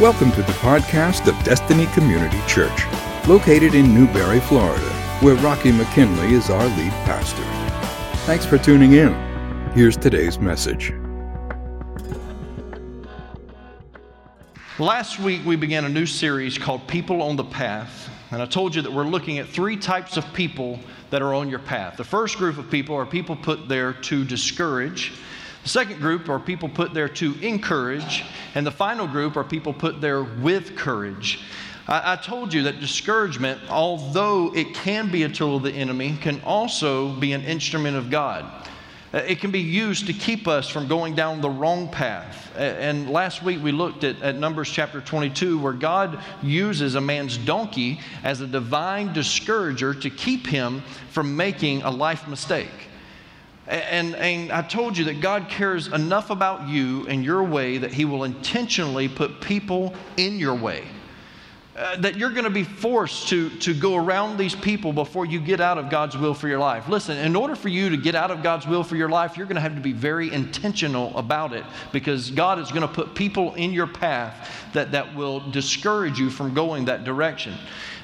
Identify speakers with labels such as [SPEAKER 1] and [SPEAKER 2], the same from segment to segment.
[SPEAKER 1] Welcome to the podcast of Destiny Community Church, located in Newberry, Florida, where Rocky McKinley is our lead pastor. Thanks for tuning in. Here's today's message.
[SPEAKER 2] Last week, we began a new series called People on the Path. And I told you that we're looking at three types of people that are on your path. The first group of people are people put there to discourage. The second group are people put there to encourage, and the final group are people put there with courage. I, I, told you that discouragement, although it can be a tool of the enemy, can also be an instrument of God. Uh, it can be used to keep us from going down the wrong path. And last week we looked at, at Numbers chapter 22, where God uses a man's donkey as a divine discourager to keep him from making a life mistake. And, and I told you that God cares enough about you and your way that He will intentionally put people in your way. Uh, that you're going to be forced to, to go around these people before you get out of God's will for your life. Listen, in order for you to get out of God's will for your life, you're going to have to be very intentional about it because God is going to put people in your path that, that will discourage you from going that direction.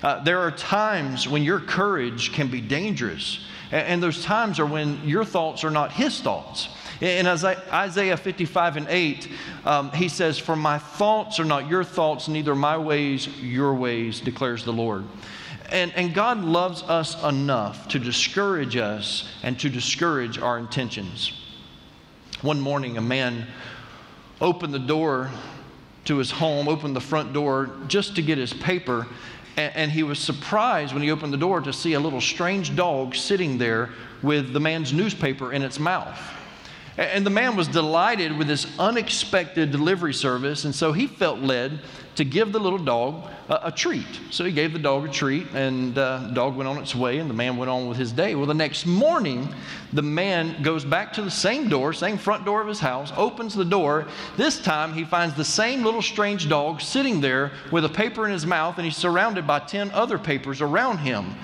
[SPEAKER 2] Uh, there are times when your courage can be dangerous. And those times are when your thoughts are not his thoughts. In Isaiah 55 and 8, um, he says, For my thoughts are not your thoughts, neither my ways your ways, declares the Lord. And, and God loves us enough to discourage us and to discourage our intentions. One morning, a man opened the door to his home, opened the front door just to get his paper, and, and he was surprised when he opened the door to see a little strange dog sitting there with the man's newspaper in its mouth. And the man was delighted with this unexpected delivery service, and so he felt led to give the little dog a, a treat. So he gave the dog a treat, and uh, the dog went on its way, and the man went on with his day. Well, the next morning, the man goes back to the same door, same front door of his house, opens the door. This time, he finds the same little strange dog sitting there with a paper in his mouth, and he's surrounded by 10 other papers around him.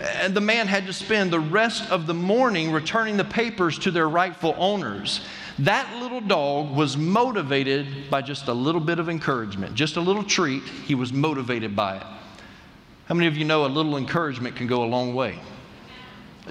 [SPEAKER 2] And the man had to spend the rest of the morning returning the papers to their rightful owners. That little dog was motivated by just a little bit of encouragement, just a little treat. He was motivated by it. How many of you know a little encouragement can go a long way?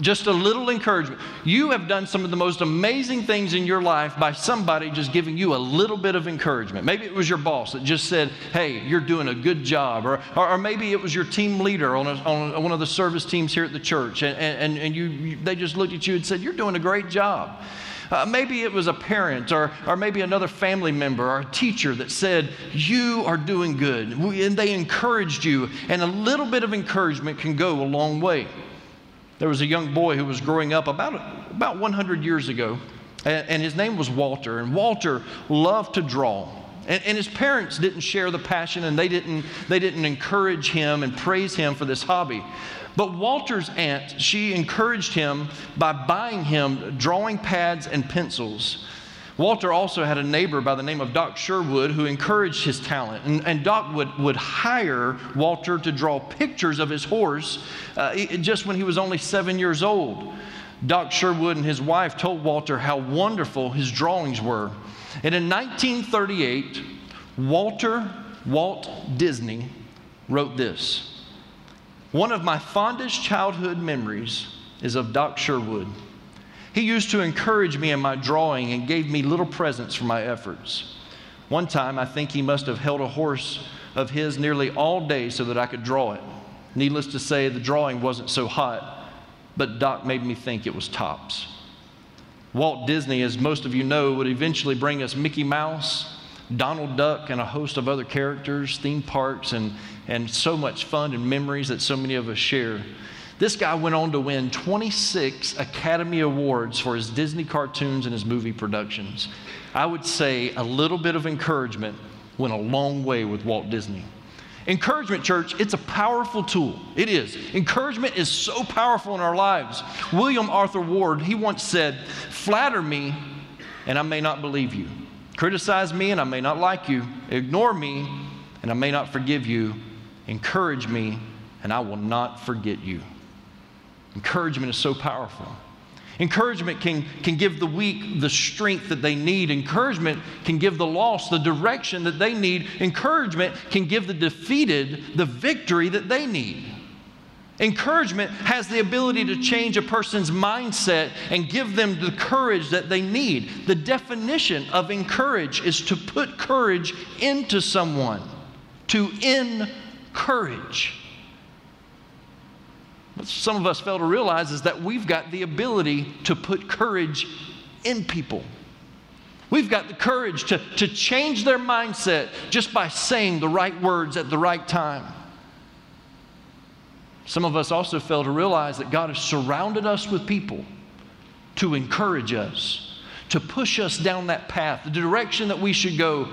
[SPEAKER 2] Just a little encouragement. You have done some of the most amazing things in your life by somebody just giving you a little bit of encouragement. Maybe it was your boss that just said, Hey, you're doing a good job. Or, or, or maybe it was your team leader on, a, on one of the service teams here at the church, and, and, and you, you, they just looked at you and said, You're doing a great job. Uh, maybe it was a parent or, or maybe another family member or a teacher that said, You are doing good. And they encouraged you. And a little bit of encouragement can go a long way. There was a young boy who was growing up about, about 100 years ago, and, and his name was Walter. And Walter loved to draw. And, and, his parents didn't share the passion and they didn't, they didn't encourage him and praise him for this hobby. But Walter's aunt, she encouraged him by buying him drawing pads and pencils. Walter also had a neighbor by the name of Doc Sherwood who encouraged his talent. And, and Doc would, would hire Walter to draw pictures of his horse uh, just when he was only seven years old. Doc Sherwood and his wife told Walter how wonderful his drawings were. And in 1938, Walter Walt Disney wrote this. One of my fondest childhood memories is of Doc Sherwood. He used to encourage me in my drawing and gave me little presents for my efforts. One time, I think he must have held a horse of his nearly all day so that I could draw it. Needless to say, the drawing wasn't so hot, but Doc made me think it was tops. Walt Disney, as most of you know, would eventually bring us Mickey Mouse, Donald Duck, and a host of other characters, theme parks, and and so much fun and memories that so many of us share. This guy went on to win 26 Academy Awards for his Disney cartoons and his movie productions. I would say a little bit of encouragement went a long way with Walt Disney. Encouragement, church, it's a powerful tool. It is. Encouragement is so powerful in our lives. William Arthur Ward, he once said, Flatter me, and I may not believe you. Criticize me, and I may not like you. Ignore me, and I may not forgive you. Encourage me, and I will not forget you. Encouragement is so powerful. Encouragement can, can give the weak the strength that they need. Encouragement can give the lost the direction that they need. Encouragement can give the defeated the victory that they need. Encouragement has the ability to change a person's mindset and give them the courage that they need. The definition of encourage is to put courage into someone, to encourage. What some of us fail to realize is that we've got the ability to put courage in people. We've got the courage to, to change their mindset just by saying the right words at the right time. Some of us also fail to realize that God has surrounded us with people to encourage us, to push us down that path, the direction that we should go,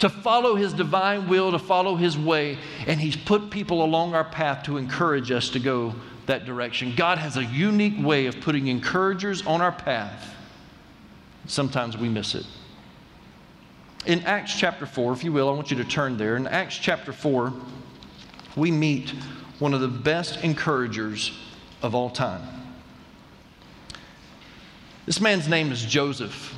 [SPEAKER 2] to follow His divine will, to follow His way. And He's put people along our path to encourage us to go that direction. God has a unique way of putting encouragers on our path. Sometimes we miss it. In Acts chapter 4, if you will, I want you to turn there. In Acts chapter 4, we meet one of the best encouragers of all time. This man's name is Joseph.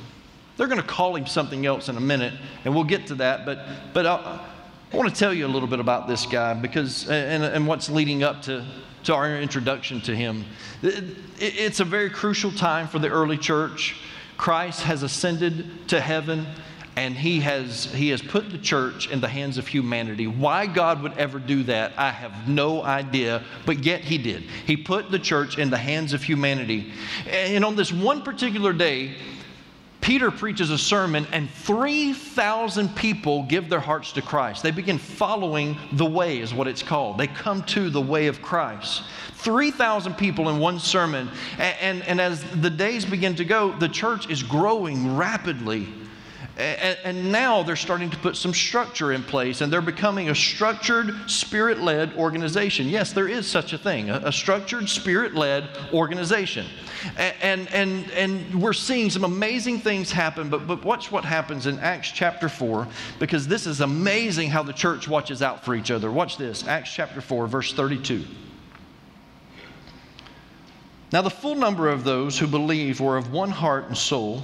[SPEAKER 2] They're going to call him something else in a minute, and we'll get to that. But, but I, I want to tell you a little bit about this guy because, and, and what's leading up to, to our introduction to him. It, it's a very crucial time for the early church. Christ has ascended to heaven and he has, he has put the church in the hands of humanity. Why God would ever do that, I have no idea, but yet he did. He put the church in the hands of humanity. And on this one particular day, Peter preaches a sermon, and 3,000 people give their hearts to Christ. They begin following the way, is what it's called. They come to the way of Christ. 3,000 people in one sermon. And, and, and as the days begin to go, the church is growing rapidly. And, and, now they're starting to put some structure in place and they're becoming a structured, spirit led organization. Yes, there is such a thing a, a structured, spirit led organization. And, and, and we're seeing some amazing things happen, but, but watch what happens in Acts chapter 4 because this is amazing how the church watches out for each other. Watch this Acts chapter 4, verse 32. Now, the full number of those who believed were of one heart and soul.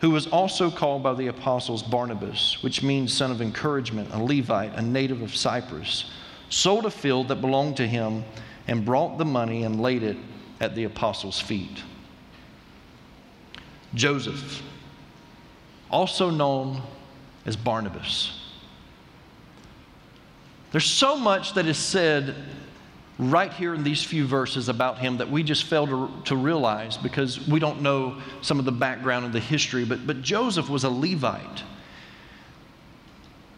[SPEAKER 2] who was also called by the apostles Barnabas, which means son of encouragement, a Levite, a native of Cyprus, sold a field that belonged to him and brought the money and laid it at the apostles' feet. Joseph, also known as Barnabas. There's so much that is said right here in these few verses about him that we just fail to, to realize because we don't know some of the background and the history. But, but Joseph was a Levite.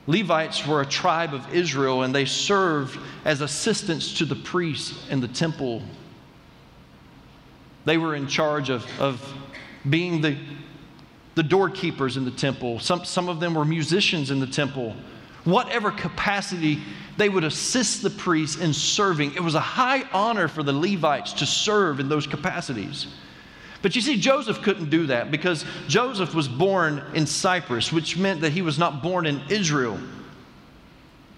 [SPEAKER 2] Levites were a tribe of Israel and they served as assistants to the priests in the temple. They were in charge of, of being the, the doorkeepers in the temple. Some, some of them were musicians in the temple whatever capacity they would assist the priests in serving. It was a high honor for the Levites to serve in those capacities. But you see, Joseph couldn't do that because Joseph was born in Cyprus, which meant that he was not born in Israel.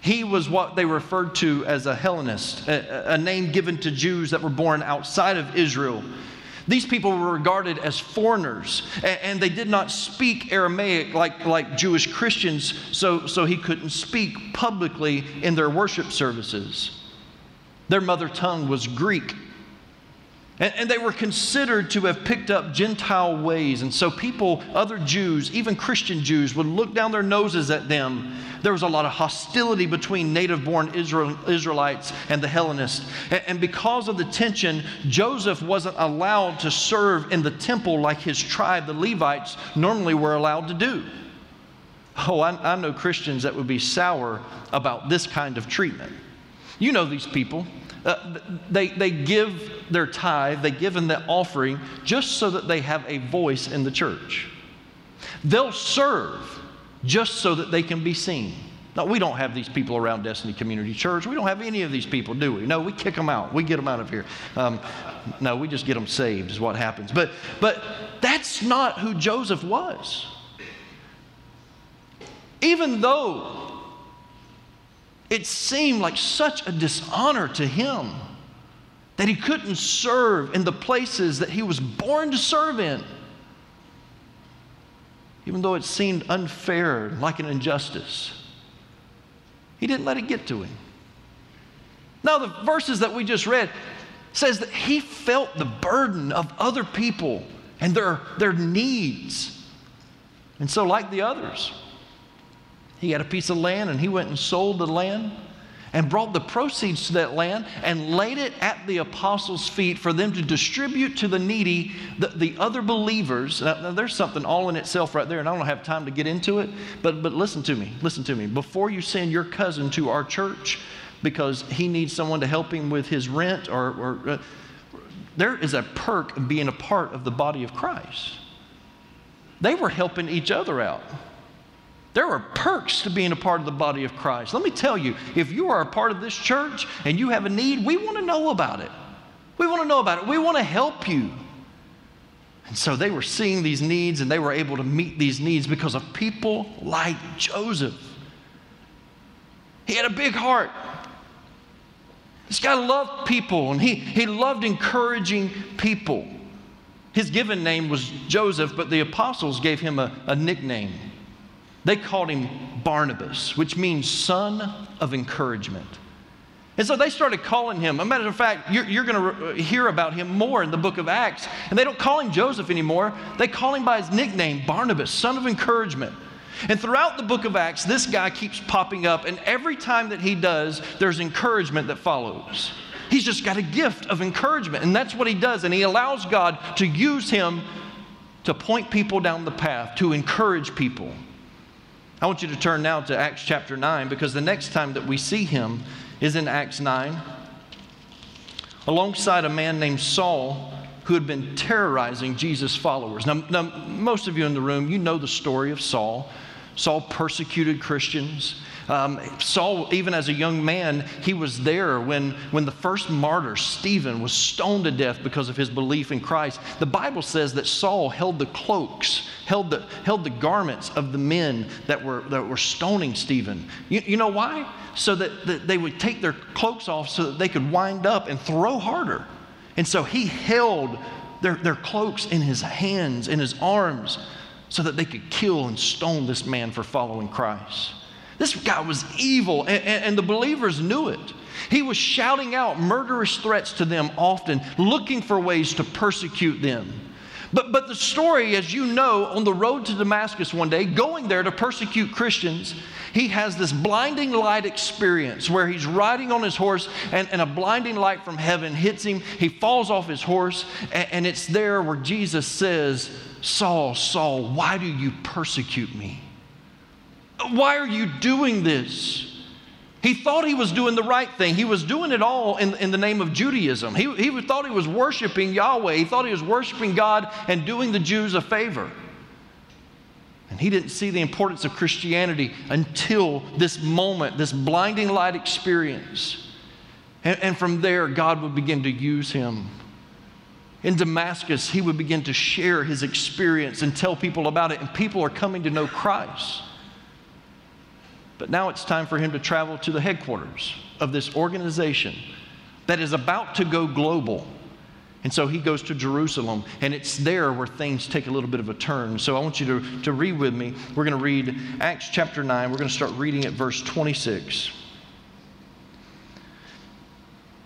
[SPEAKER 2] He was what they referred to as a Hellenist, a, a name given to Jews that were born outside of Israel. These people were regarded as foreigners, and they did not speak Aramaic like, like Jewish Christians, so, so he couldn't speak publicly in their worship services. Their mother tongue was Greek. And, and, they were considered to have picked up Gentile ways. And so people, other Jews, even Christian Jews, would look down their noses at them. There was a lot of hostility between native born Israel, Israelites and the Hellenists. And, and because of the tension, Joseph wasn't allowed to serve in the temple like his tribe, the Levites, normally were allowed to do. Oh, I, I know Christians that would be sour about this kind of treatment. You know these people. Uh, they, they give their tithe, they give in the offering just so that they have a voice in the church. They'll serve just so that they can be seen. Now, we don't have these people around Destiny Community Church. We don't have any of these people, do we? No, we kick them out. We get them out of here. Um, no, we just get them saved, is what happens. But, but that's not who Joseph was. Even though it seemed like such a dishonor to him that he couldn't serve in the places that he was born to serve in, even though it seemed unfair, like an injustice. He didn't let it get to him. Now, the verses that we just read says that he felt the burden of other people and their, their needs. And so, like the others, he had a piece of land and he went and sold the land and brought the proceeds to that land and laid it at the apostles' feet for them to distribute to the needy, the, the other believers. Now, now, there's something all in itself right there, and I don't have time to get into it, but, but listen to me. Listen to me. Before you send your cousin to our church because he needs someone to help him with his rent, or, or uh, there is a perk of being a part of the body of Christ. They were helping each other out. There are perks to being a part of the body of Christ. Let me tell you, if you are a part of this church and you have a need, we want to know about it. We want to know about it. We want to help you. And so they were seeing these needs and they were able to meet these needs because of people like Joseph. He had a big heart. This guy loved people and he, he loved encouraging people. His given name was Joseph, but the apostles gave him a, a nickname. They called him Barnabas, which means son of encouragement. And so they started calling him. A matter of fact, you're, you're going to re- uh, hear about him more in the book of Acts. And they don't call him Joseph anymore. They call him by his nickname, Barnabas, son of encouragement. And throughout the book of Acts, this guy keeps popping up. And every time that he does, there's encouragement that follows. He's just got a gift of encouragement. And that's what he does. And he allows God to use him to point people down the path, to encourage people. I want you to turn now to Acts chapter 9 because the next time that we see him is in Acts 9 alongside a man named Saul who had been terrorizing Jesus' followers. Now, now, most of you in the room, you know the story of Saul. Saul persecuted Christians. Um, Saul, even as a young man, he was there when, when the first martyr, Stephen, was stoned to death because of his belief in Christ. The Bible says that Saul held the cloaks, held the, held the garments of the men that were, that were stoning Stephen. You, you know why? So that, that they would take their cloaks off so that they could wind up and throw harder. And so he held their, their cloaks in his hands, in his arms, so that they could kill and stone this man for following Christ. This guy was evil, and, and, the believers knew it. He was shouting out murderous threats to them often, looking for ways to persecute them. But, but the story, as you know, on the road to Damascus one day, going there to persecute Christians, he has this blinding light experience where he's riding on his horse and, and a blinding light from heaven hits him. He falls off his horse, and, and it's there where Jesus says, Saul, Saul, why do you persecute me? Why are you doing this? He thought he was doing the right thing. He was doing it all in, in the name of Judaism. He, he thought he was worshiping Yahweh. He thought he was worshiping God and doing the Jews a favor. And he didn't see the importance of Christianity until this moment, this blinding light experience. And, and from there, God would begin to use him. In Damascus, he would begin to share his experience and tell people about it, and people are coming to know Christ. But now it's time for him to travel to the headquarters of this organization that is about to go global. And so he goes to Jerusalem, and it's there where things take a little bit of a turn. So I want you to, to read with me. We're going to read Acts chapter 9. We're going to start reading at verse 26.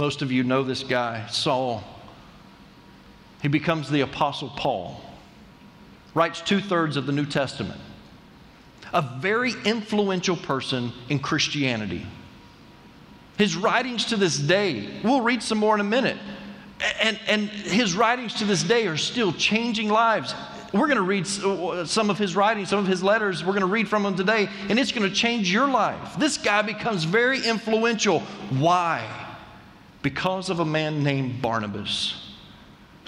[SPEAKER 2] Most of you know this guy, Saul. He becomes the Apostle Paul, writes two thirds of the New Testament, a very influential person in Christianity. His writings to this day, we'll read some more in a minute, and, and his writings to this day are still changing lives. We're going to read some of his writings, some of his letters. We're going to read from him today, and it's going to change your life. This guy becomes very influential. Why? Because of a man named Barnabas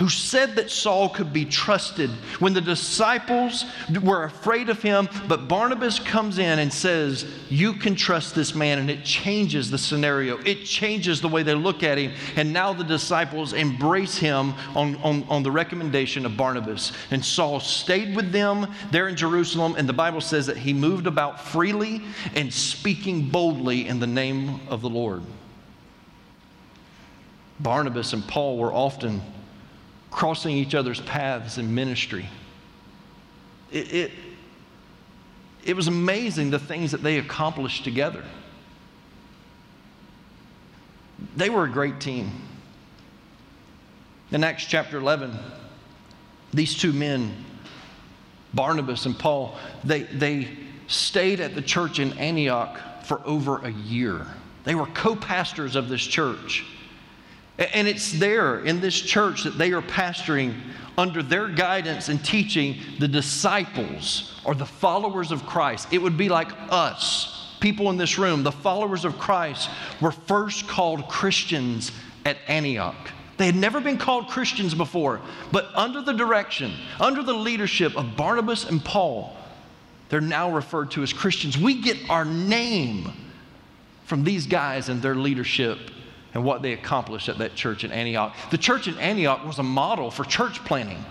[SPEAKER 2] who said that Saul could be trusted when the disciples were afraid of him. But Barnabas comes in and says, You can trust this man. And it changes the scenario, it changes the way they look at him. And now the disciples embrace him on, on, on the recommendation of Barnabas. And Saul stayed with them there in Jerusalem. And the Bible says that he moved about freely and speaking boldly in the name of the Lord. Barnabas and Paul were often crossing each other's paths in ministry. It, it, it was amazing the things that they accomplished together. They were a great team. In Acts chapter 11, these two men, Barnabas and Paul, they, they stayed at the church in Antioch for over a year. They were co pastors of this church. And it's there in this church that they are pastoring under their guidance and teaching the disciples or the followers of Christ. It would be like us, people in this room, the followers of Christ were first called Christians at Antioch. They had never been called Christians before, but under the direction, under the leadership of Barnabas and Paul, they're now referred to as Christians. We get our name from these guys and their leadership and what they accomplished at that church in Antioch. The church in Antioch was a model for church planting.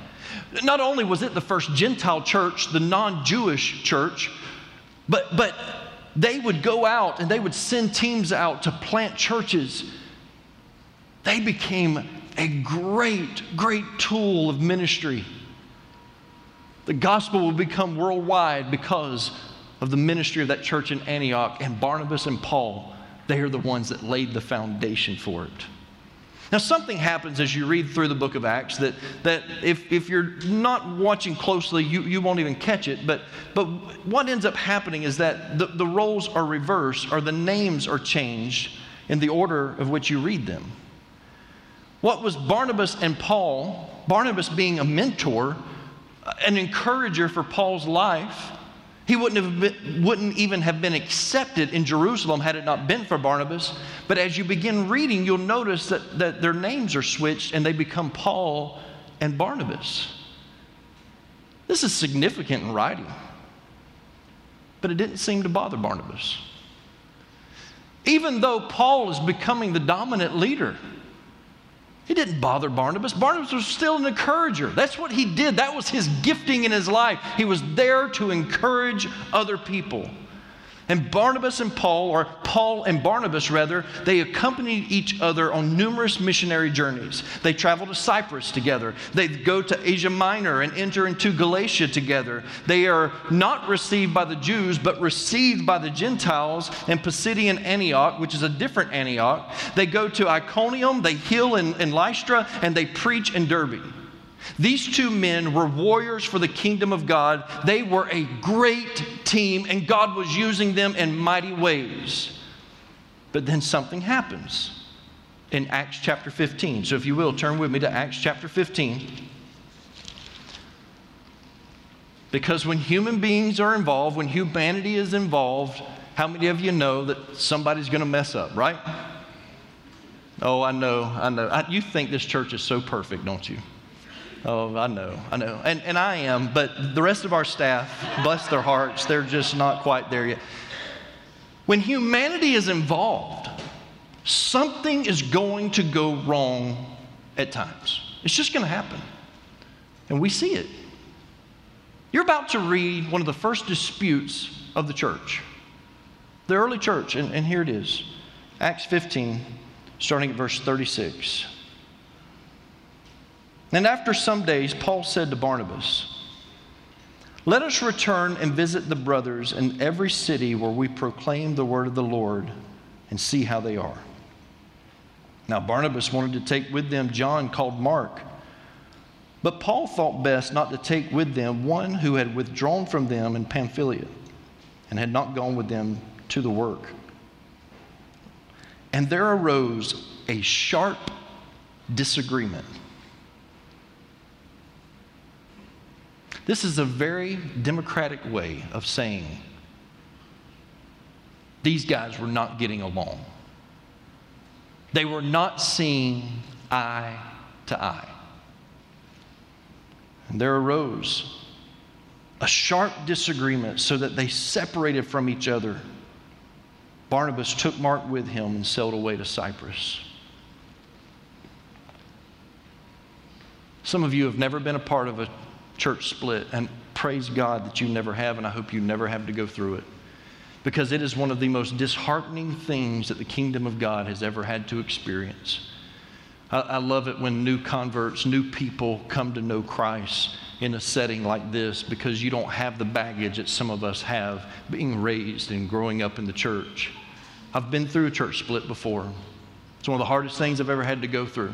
[SPEAKER 2] Not only was it the first Gentile church, the non Jewish church, but, but they would go out and they would send teams out to plant churches. They became a great, great tool of ministry. The gospel will become worldwide because of the ministry of that church in Antioch and Barnabas and Paul they are the ones that laid the foundation for it. Now, something happens as you read through the book of Acts that, that if, if you're not watching closely, you, you won't even catch it. But, but what ends up happening is that the, the roles are reversed or the names are changed in the order of which you read them. What was Barnabas and Paul, Barnabas being a mentor, an encourager for Paul's life, he wouldn't, have been, wouldn't even have been accepted in Jerusalem had it not been for Barnabas. But as you begin reading, you'll notice that, that their names are switched and they become Paul and Barnabas. This is significant in writing. But it didn't seem to bother Barnabas. Even though Paul is becoming the dominant leader, he didn't bother Barnabas. Barnabas was still an encourager. That's what he did. That was his gifting in his life. He was there to encourage other people. And Barnabas and Paul, or Paul and Barnabas rather, they accompanied each other on numerous missionary journeys. They traveled to Cyprus together. They go to Asia Minor and enter into Galatia together. They are not received by the Jews, but received by the Gentiles in Pisidian Antioch, which is a different Antioch. They go to Iconium, they heal in, in Lystra, and they preach in Derbe. These two men were warriors for the kingdom of God. They were a great team, and God was using them in mighty ways. But then something happens in Acts chapter 15. So, if you will, turn with me to Acts chapter 15. Because when human beings are involved, when humanity is involved, how many of you know that somebody's going to mess up, right? Oh, I know, I know. I, you think this church is so perfect, don't you? Oh, I know, I know. And, and I am, but the rest of our staff, bless their hearts, they're just not quite there yet. When humanity is involved, something is going to go wrong at times. It's just going to happen. And we see it. You're about to read one of the first disputes of the church, the early church, and, and here it is Acts 15, starting at verse 36. And after some days, Paul said to Barnabas, Let us return and visit the brothers in every city where we proclaim the word of the Lord and see how they are. Now, Barnabas wanted to take with them John called Mark. But Paul thought best not to take with them one who had withdrawn from them in Pamphylia and had not gone with them to the work. And there arose a sharp disagreement. This is a very democratic way of saying these guys were not getting along. They were not seeing eye to eye. And there arose a sharp disagreement so that they separated from each other. Barnabas took Mark with him and sailed away to Cyprus. Some of you have never been a part of a church split, and praise God that you never have, and I hope you never have to go through it. Because it is one of the most disheartening things that the kingdom of God has ever had to experience. I, I love it when new converts, new people come to know Christ in a setting like this because you don't have the baggage that some of us have being raised and growing up in the church. I've been through a church split before. It's one of the hardest things I've ever had to go through.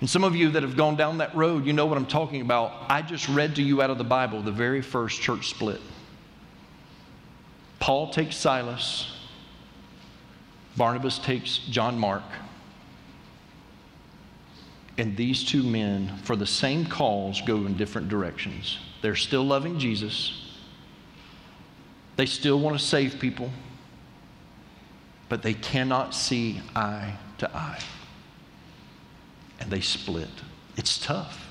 [SPEAKER 2] And some of you that have gone down that road, you know what I'm talking about. I just read to you out of the Bible the very first church split. Paul takes Silas, Barnabas takes John Mark. And these two men, for the same cause, go in different directions. They're still loving Jesus, they still want to save people, but they cannot see eye to eye. And they split. It's tough.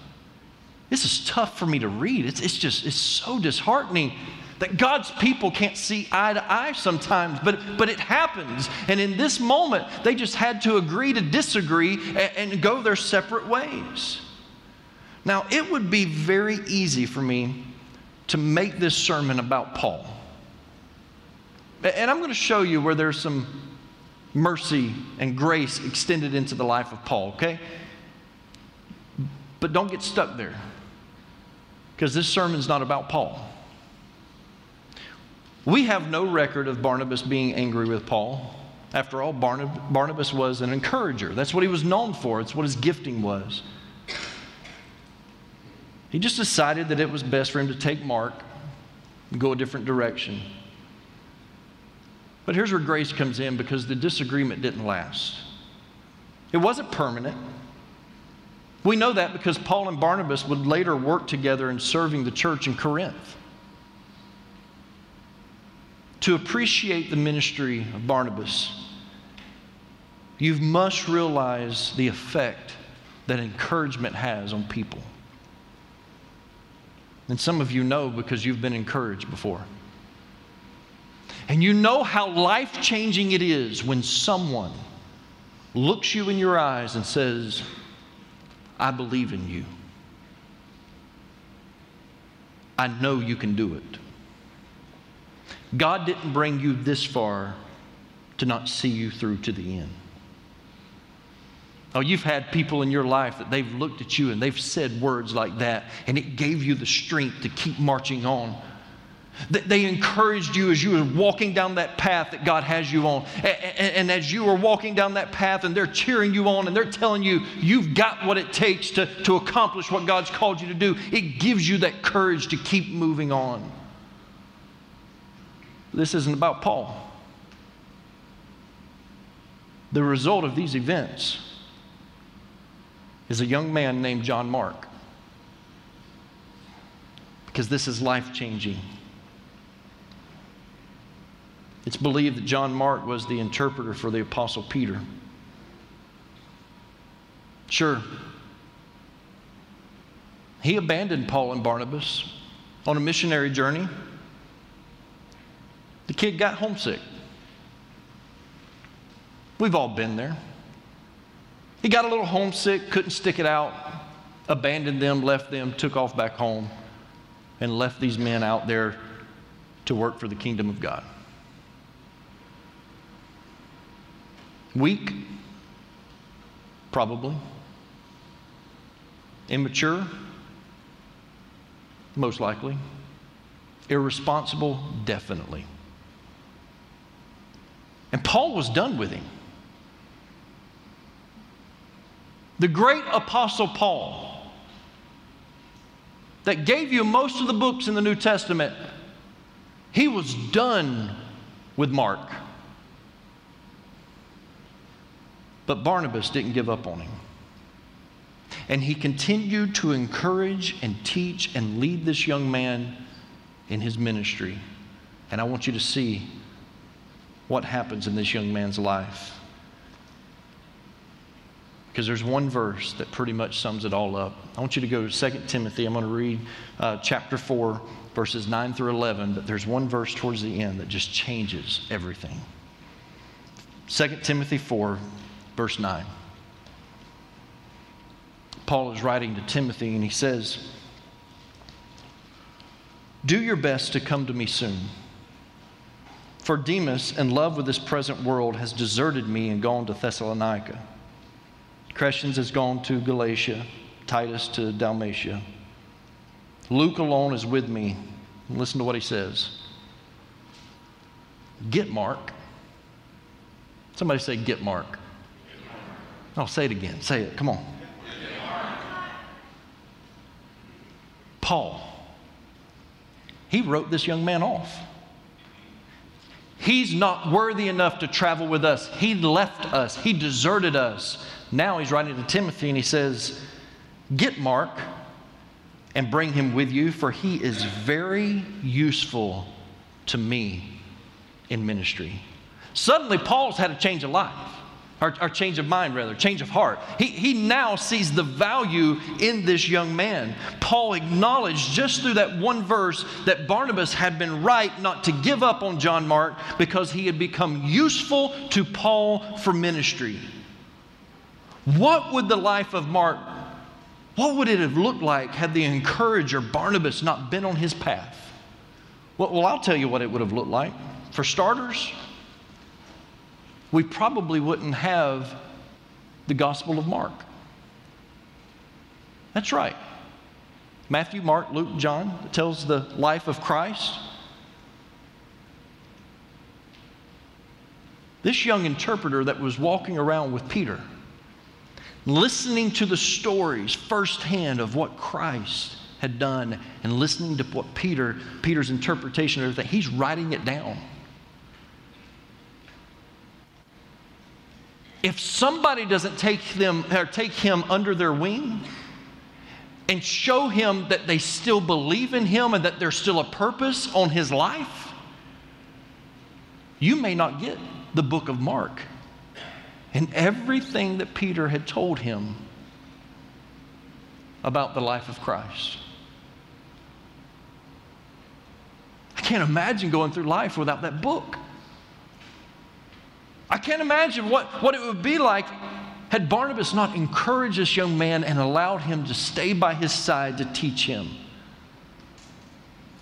[SPEAKER 2] This is tough for me to read. It's, it's just, it's so disheartening that God's people can't see eye to eye sometimes, but, but it happens. And in this moment, they just had to agree to disagree and, and go their separate ways. Now, it would be very easy for me to make this sermon about Paul. And I'm going to show you where there's some mercy and grace extended into the life of Paul, okay? But don't get stuck there because this sermon is not about Paul. We have no record of Barnabas being angry with Paul. After all, Barnabas was an encourager. That's what he was known for, it's what his gifting was. He just decided that it was best for him to take Mark and go a different direction. But here's where grace comes in because the disagreement didn't last. It wasn't permanent. We know that because Paul and Barnabas would later work together in serving the church in Corinth to appreciate the ministry of Barnabas, you must realize the effect that encouragement has on people. And some of you know because you've been encouraged before. And you know how life changing it is when someone looks you in your eyes and says, I believe in you. I know you can do it. God didn't bring you this far to not see you through to the end. Oh, you've had people in your life that they've looked at you and they've said words like that, and it gave you the strength to keep marching on. They encouraged you as you were walking down that path that God has you on. And as you were walking down that path and they're cheering you on and they're telling you you've got what it takes to, to accomplish what God's called you to do, it gives you that courage to keep moving on. This isn't about Paul. The result of these events is a young man named John Mark. Because this is life changing. It's believed that John Mark was the interpreter for the Apostle Peter. Sure, he abandoned Paul and Barnabas on a missionary journey. The kid got homesick. We've all been there. He got a little homesick, couldn't stick it out, abandoned them, left them, took off back home, and left these men out there to work for the kingdom of God. Weak? Probably. Immature? Most likely. Irresponsible? Definitely. And Paul was done with him. the great apostle Paul, that gave you most of the books in the New Testament, he was done with Mark. But Barnabas didn't give up on him. And he continued to encourage and teach and lead this young man in his ministry. And I want you to see what happens in this young man's life. Because there's one verse that pretty much sums it all up. I want you to go to 2 Timothy. I'm going to read uh, chapter 4, verses 9 through 11, but there's one verse towards the end that just changes everything. 2 Timothy 4, verse 9. Paul is writing to Timothy and he says, Do your best to come to me soon. For Demas, in love with this present world, has deserted me and gone to Thessalonica. Crescens has gone to Galatia, Titus to Dalmatia. Luke alone is with me. Listen to what he says. Get Mark. Somebody say, Get Mark. Oh, say it again. Say it. Come on. Paul. He wrote this young man off. He's not worthy enough to travel with us. He left us, he deserted us. Now he's writing to Timothy and he says, Get Mark and bring him with you, for he is very useful to me in ministry. Suddenly, Paul's had a change of life or, or change of mind, rather, change of heart. He, he now sees the value in this young man. Paul acknowledged just through that one verse that Barnabas had been right not to give up on John Mark because he had become useful to Paul for ministry. What would the life of Mark, what would it have looked like had the encourager Barnabas not been on his path? Well, well I'll tell you what it would have looked like. For starters, we probably wouldn't have the Gospel of Mark. That's right. Matthew, Mark, Luke, John tells the life of Christ. This young interpreter that was walking around with Peter, listening to the stories firsthand of what Christ had done and listening to what Peter, Peter's interpretation of everything, he's writing it down. If somebody doesn't take them or take him under their wing and show him that they still believe in him and that there's still a purpose on his life, you may not get the book of Mark and everything that Peter had told him about the life of Christ. I can't imagine going through life without that book. I can't imagine what, what it would be like had Barnabas not encouraged this young man and allowed him to stay by his side to teach him.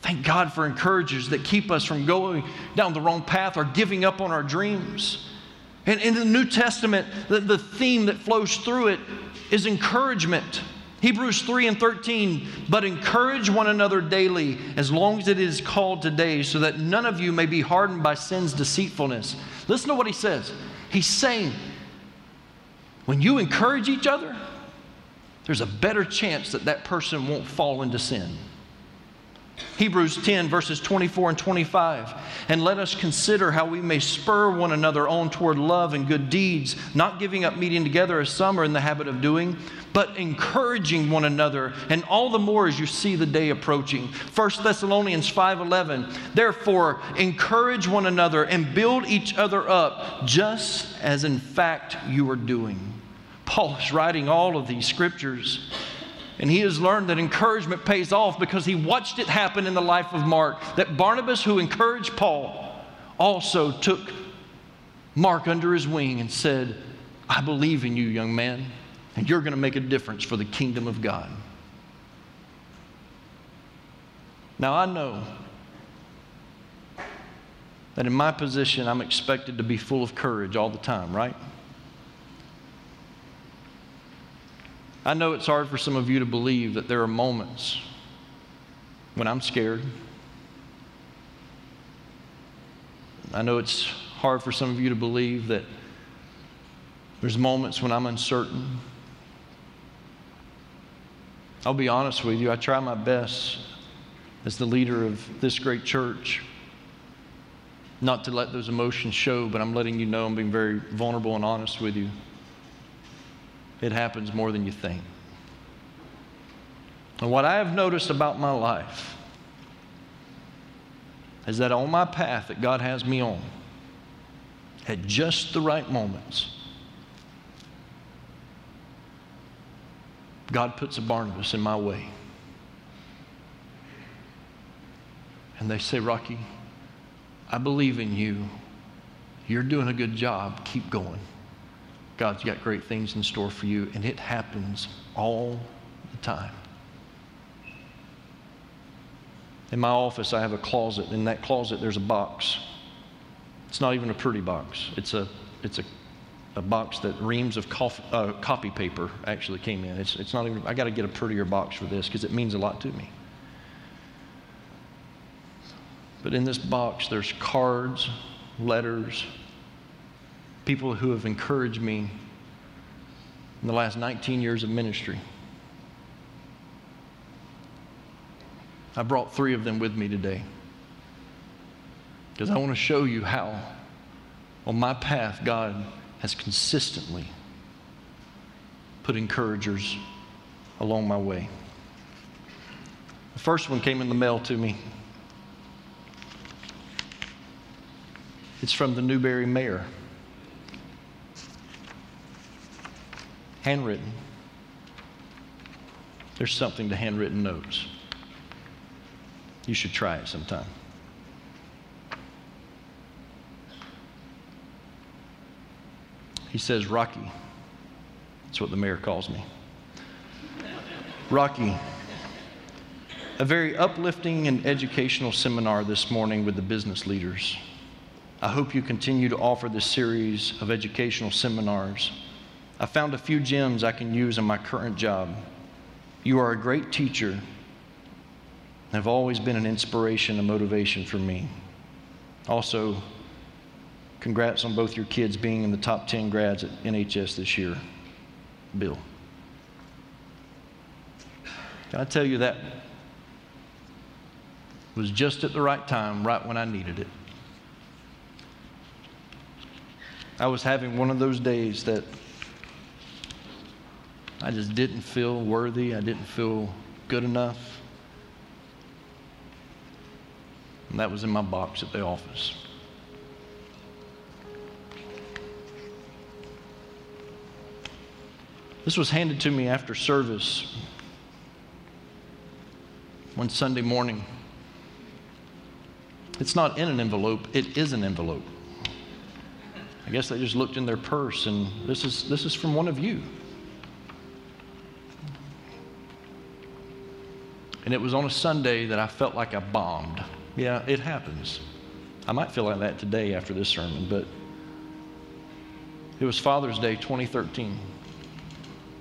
[SPEAKER 2] Thank God for encouragers that keep us from going down the wrong path or giving up on our dreams. And in the New Testament, the, the theme that flows through it is encouragement. Hebrews 3 and 13, but encourage one another daily as long as it is called today, so that none of you may be hardened by sin's deceitfulness. Listen to what he says. He's saying, when you encourage each other, there's a better chance that that person won't fall into sin. Hebrews 10, verses 24 and 25. And let us consider how we may spur one another on toward love and good deeds, not giving up meeting together as some are in the habit of doing, but encouraging one another, and all the more as you see the day approaching. 1 Thessalonians 5:11. Therefore, encourage one another and build each other up, just as in fact you are doing. Paul is writing all of these scriptures and he has learned that encouragement pays off because he watched it happen in the life of Mark. That Barnabas, who encouraged Paul, also took Mark under his wing and said, I believe in you, young man, and you're going to make a difference for the kingdom of God. Now, I know that in my position, I'm expected to be full of courage all the time, right? I know it's hard for some of you to believe that there are moments when I'm scared. I know it's hard for some of you to believe that there's moments when I'm uncertain. I'll be honest with you, I try my best as the leader of this great church not to let those emotions show, but I'm letting you know I'm being very vulnerable and honest with you. It happens more than you think. And what I have noticed about my life is that on my path that God has me on, at just the right moments, God puts a Barnabas in my way. And they say, Rocky, I believe in you. You're doing a good job. Keep going. God's got great things in store for you, and it happens all the time. In my office, I have a closet. In that closet, there's a box. It's not even a pretty box. It's a, it's a, a box that reams of uh, copy paper actually came in. It's, it's not even, I got to get a prettier box for this because it means a lot to me. But in this box, there's cards, letters, people who have encouraged me in the last 19 years of ministry. I brought three of them with me today because I want to show you how, on my path, God has consistently put encouragers along my way. The first one came in the mail to me. It's from the Newberry mayor. Handwritten. There's something to handwritten notes. You should try it sometime. He says, Rocky. That's what the mayor calls me. Rocky. A very uplifting and educational seminar this morning with the business leaders. I hope you continue to offer this series of educational seminars. I found a few gems I can use in my current job. You are a great teacher have always been an inspiration and motivation for me. Also, congrats on both your kids being in the top 10 grads at NHS this year. Bill. Can I tell you that was just at the right time, right when I needed it. I was having one of those days that I just didn't feel worthy, I didn't feel good enough. And that was in my box at the office. This was handed to me after service one Sunday morning. It's not in an envelope, it is an envelope. I guess they just looked in their purse and this is this is from one of you. And it was on a Sunday that I felt like I bombed. Yeah, it happens. I might feel like that today after this sermon, but it was Father's Day 2013.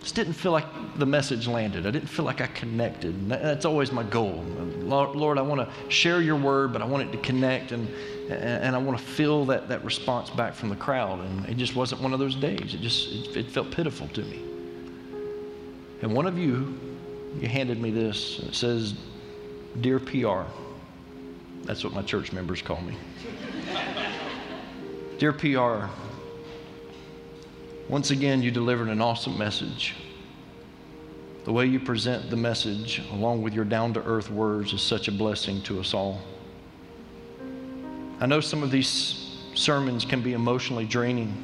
[SPEAKER 2] Just didn't feel like the message landed. I didn't feel like I connected. That's always my goal. Lord, I want to share your word, but I want it to connect and, and I want to feel that, that response back from the crowd. And it just wasn't one of those days. It just it, it felt pitiful to me. And one of you, you handed me this. It says, Dear PR. That's what my church members call me. Dear PR, once again, you delivered an awesome message. The way you present the message, along with your down to earth words, is such a blessing to us all. I know some of these sermons can be emotionally draining.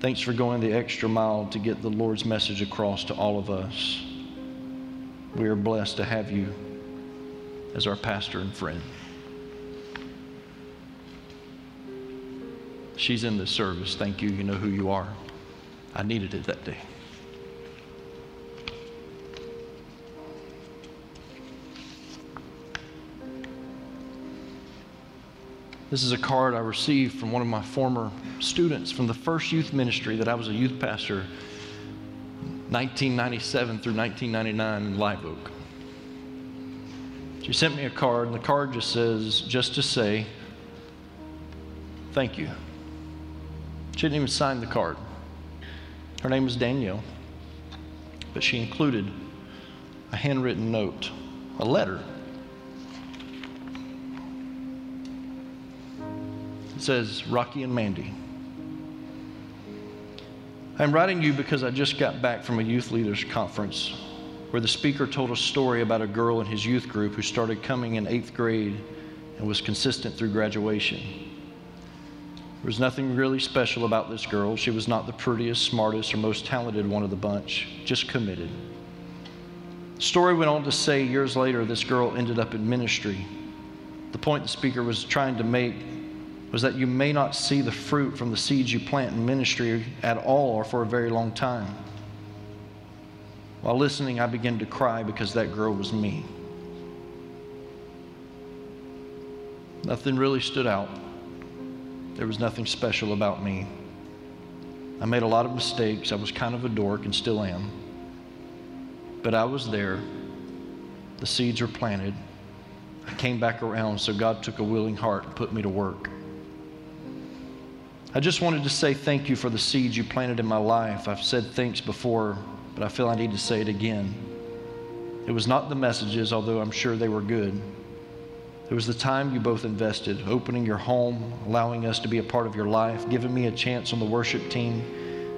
[SPEAKER 2] Thanks for going the extra mile to get the Lord's message across to all of us. We are blessed to have you as our pastor and friend. She's in this service. Thank you. You know who you are. I needed it that day. This is a card I received from one of my former students from the first youth ministry that I was a youth pastor, 1997 through 1999 in Live Oak. She sent me a card, and the card just says, just to say, thank you. She didn't even sign the card. Her name was Danielle, but she included a handwritten note, a letter. It says, Rocky and Mandy. I'm writing you because I just got back from a youth leaders conference where the speaker told a story about a girl in his youth group who started coming in eighth grade and was consistent through graduation. There was nothing really special about this girl. She was not the prettiest, smartest, or most talented one of the bunch, just committed. The story went on to say years later, this girl ended up in ministry. The point the speaker was trying to make was that you may not see the fruit from the seeds you plant in ministry at all or for a very long time. While listening, I began to cry because that girl was me. Nothing really stood out. There was nothing special about me. I made a lot of mistakes. I was kind of a dork and still am. But I was there. The seeds were planted. I came back around, so God took a willing heart and put me to work. I just wanted to say thank you for the seeds you planted in my life. I've said thanks before, but I feel I need to say it again. It was not the messages, although I'm sure they were good. It was the time you both invested, opening your home, allowing us to be a part of your life, giving me a chance on the worship team,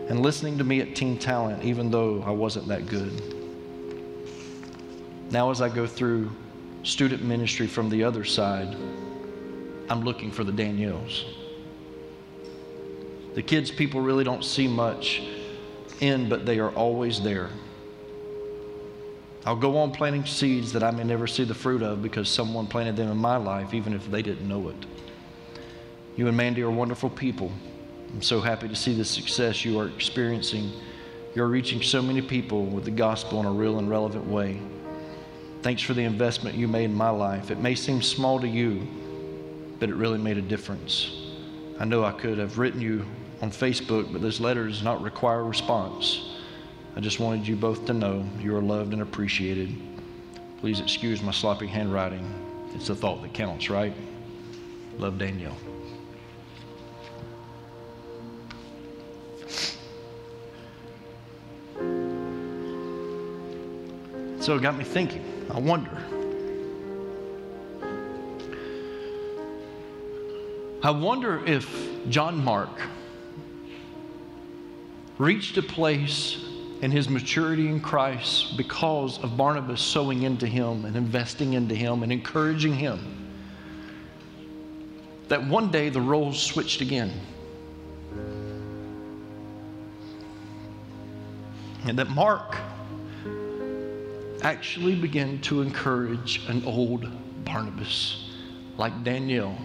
[SPEAKER 2] and listening to me at Teen Talent, even though I wasn't that good. Now, as I go through student ministry from the other side, I'm looking for the Danielles. The kids people really don't see much in, but they are always there. I'll go on planting seeds that I may never see the fruit of because someone planted them in my life, even if they didn't know it. You and Mandy are wonderful people. I'm so happy to see the success you are experiencing. You're reaching so many people with the gospel in a real and relevant way. Thanks for the investment you made in my life. It may seem small to you, but it really made a difference. I know I could have written you on Facebook, but this letter does not require a response. I just wanted you both to know you are loved and appreciated. Please excuse my sloppy handwriting. It's the thought that counts, right? Love Danielle. So it got me thinking. I wonder. I wonder if John Mark reached a place in his maturity in Christ because of Barnabas sowing into him and investing into him and encouraging him. That one day the roles switched again. And that Mark actually began to encourage an old Barnabas like Danielle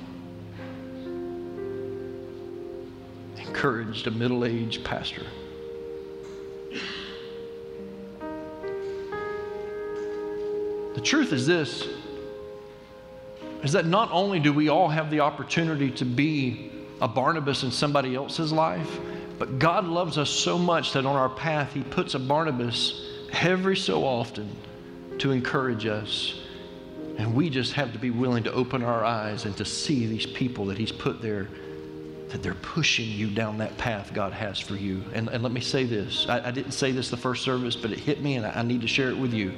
[SPEAKER 2] encouraged a middle aged pastor. Truth is this is that not only do we all have the opportunity to be a Barnabas in somebody else's life, but God loves us so much that on our path, He puts a Barnabas every so often to encourage us. And we just have to be willing to open our eyes and to see these people that He's put there, that they're pushing you down that path God has for you. And, and let me say this I, I, didn't say this the first service, but it hit me, and I, I need to share it with you.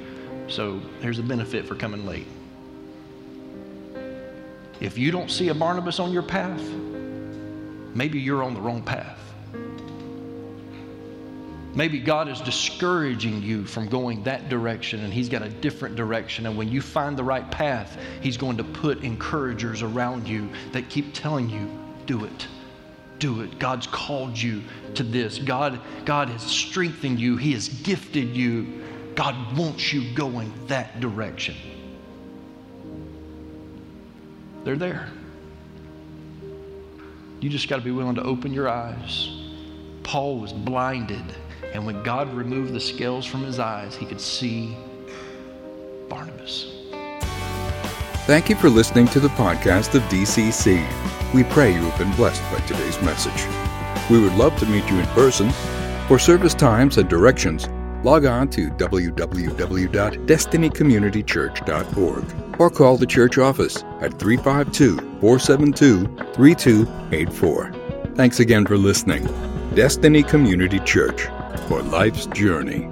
[SPEAKER 2] So here's a benefit for coming late. If you don't see a Barnabas on your path, maybe you're on the wrong path. Maybe God is discouraging you from going that direction and He's got a different direction. And when you find the right path, He's going to put encouragers around you that keep telling you, do it. Do it. God's called you to this. God, God has strengthened you. He has gifted you. God wants you going that direction. They're there. You just got to be willing to open your eyes. Paul was blinded, and when God removed the scales from his eyes, he could see Barnabas.
[SPEAKER 1] Thank you for listening to the podcast of DCC. We pray you have been blessed by today's message. We would love to meet you in person. For service times and directions, log on to www.destinycommunitychurch.org or call the church office at 352 472 3284. Thanks again for listening. Destiny Community Church for life's journey.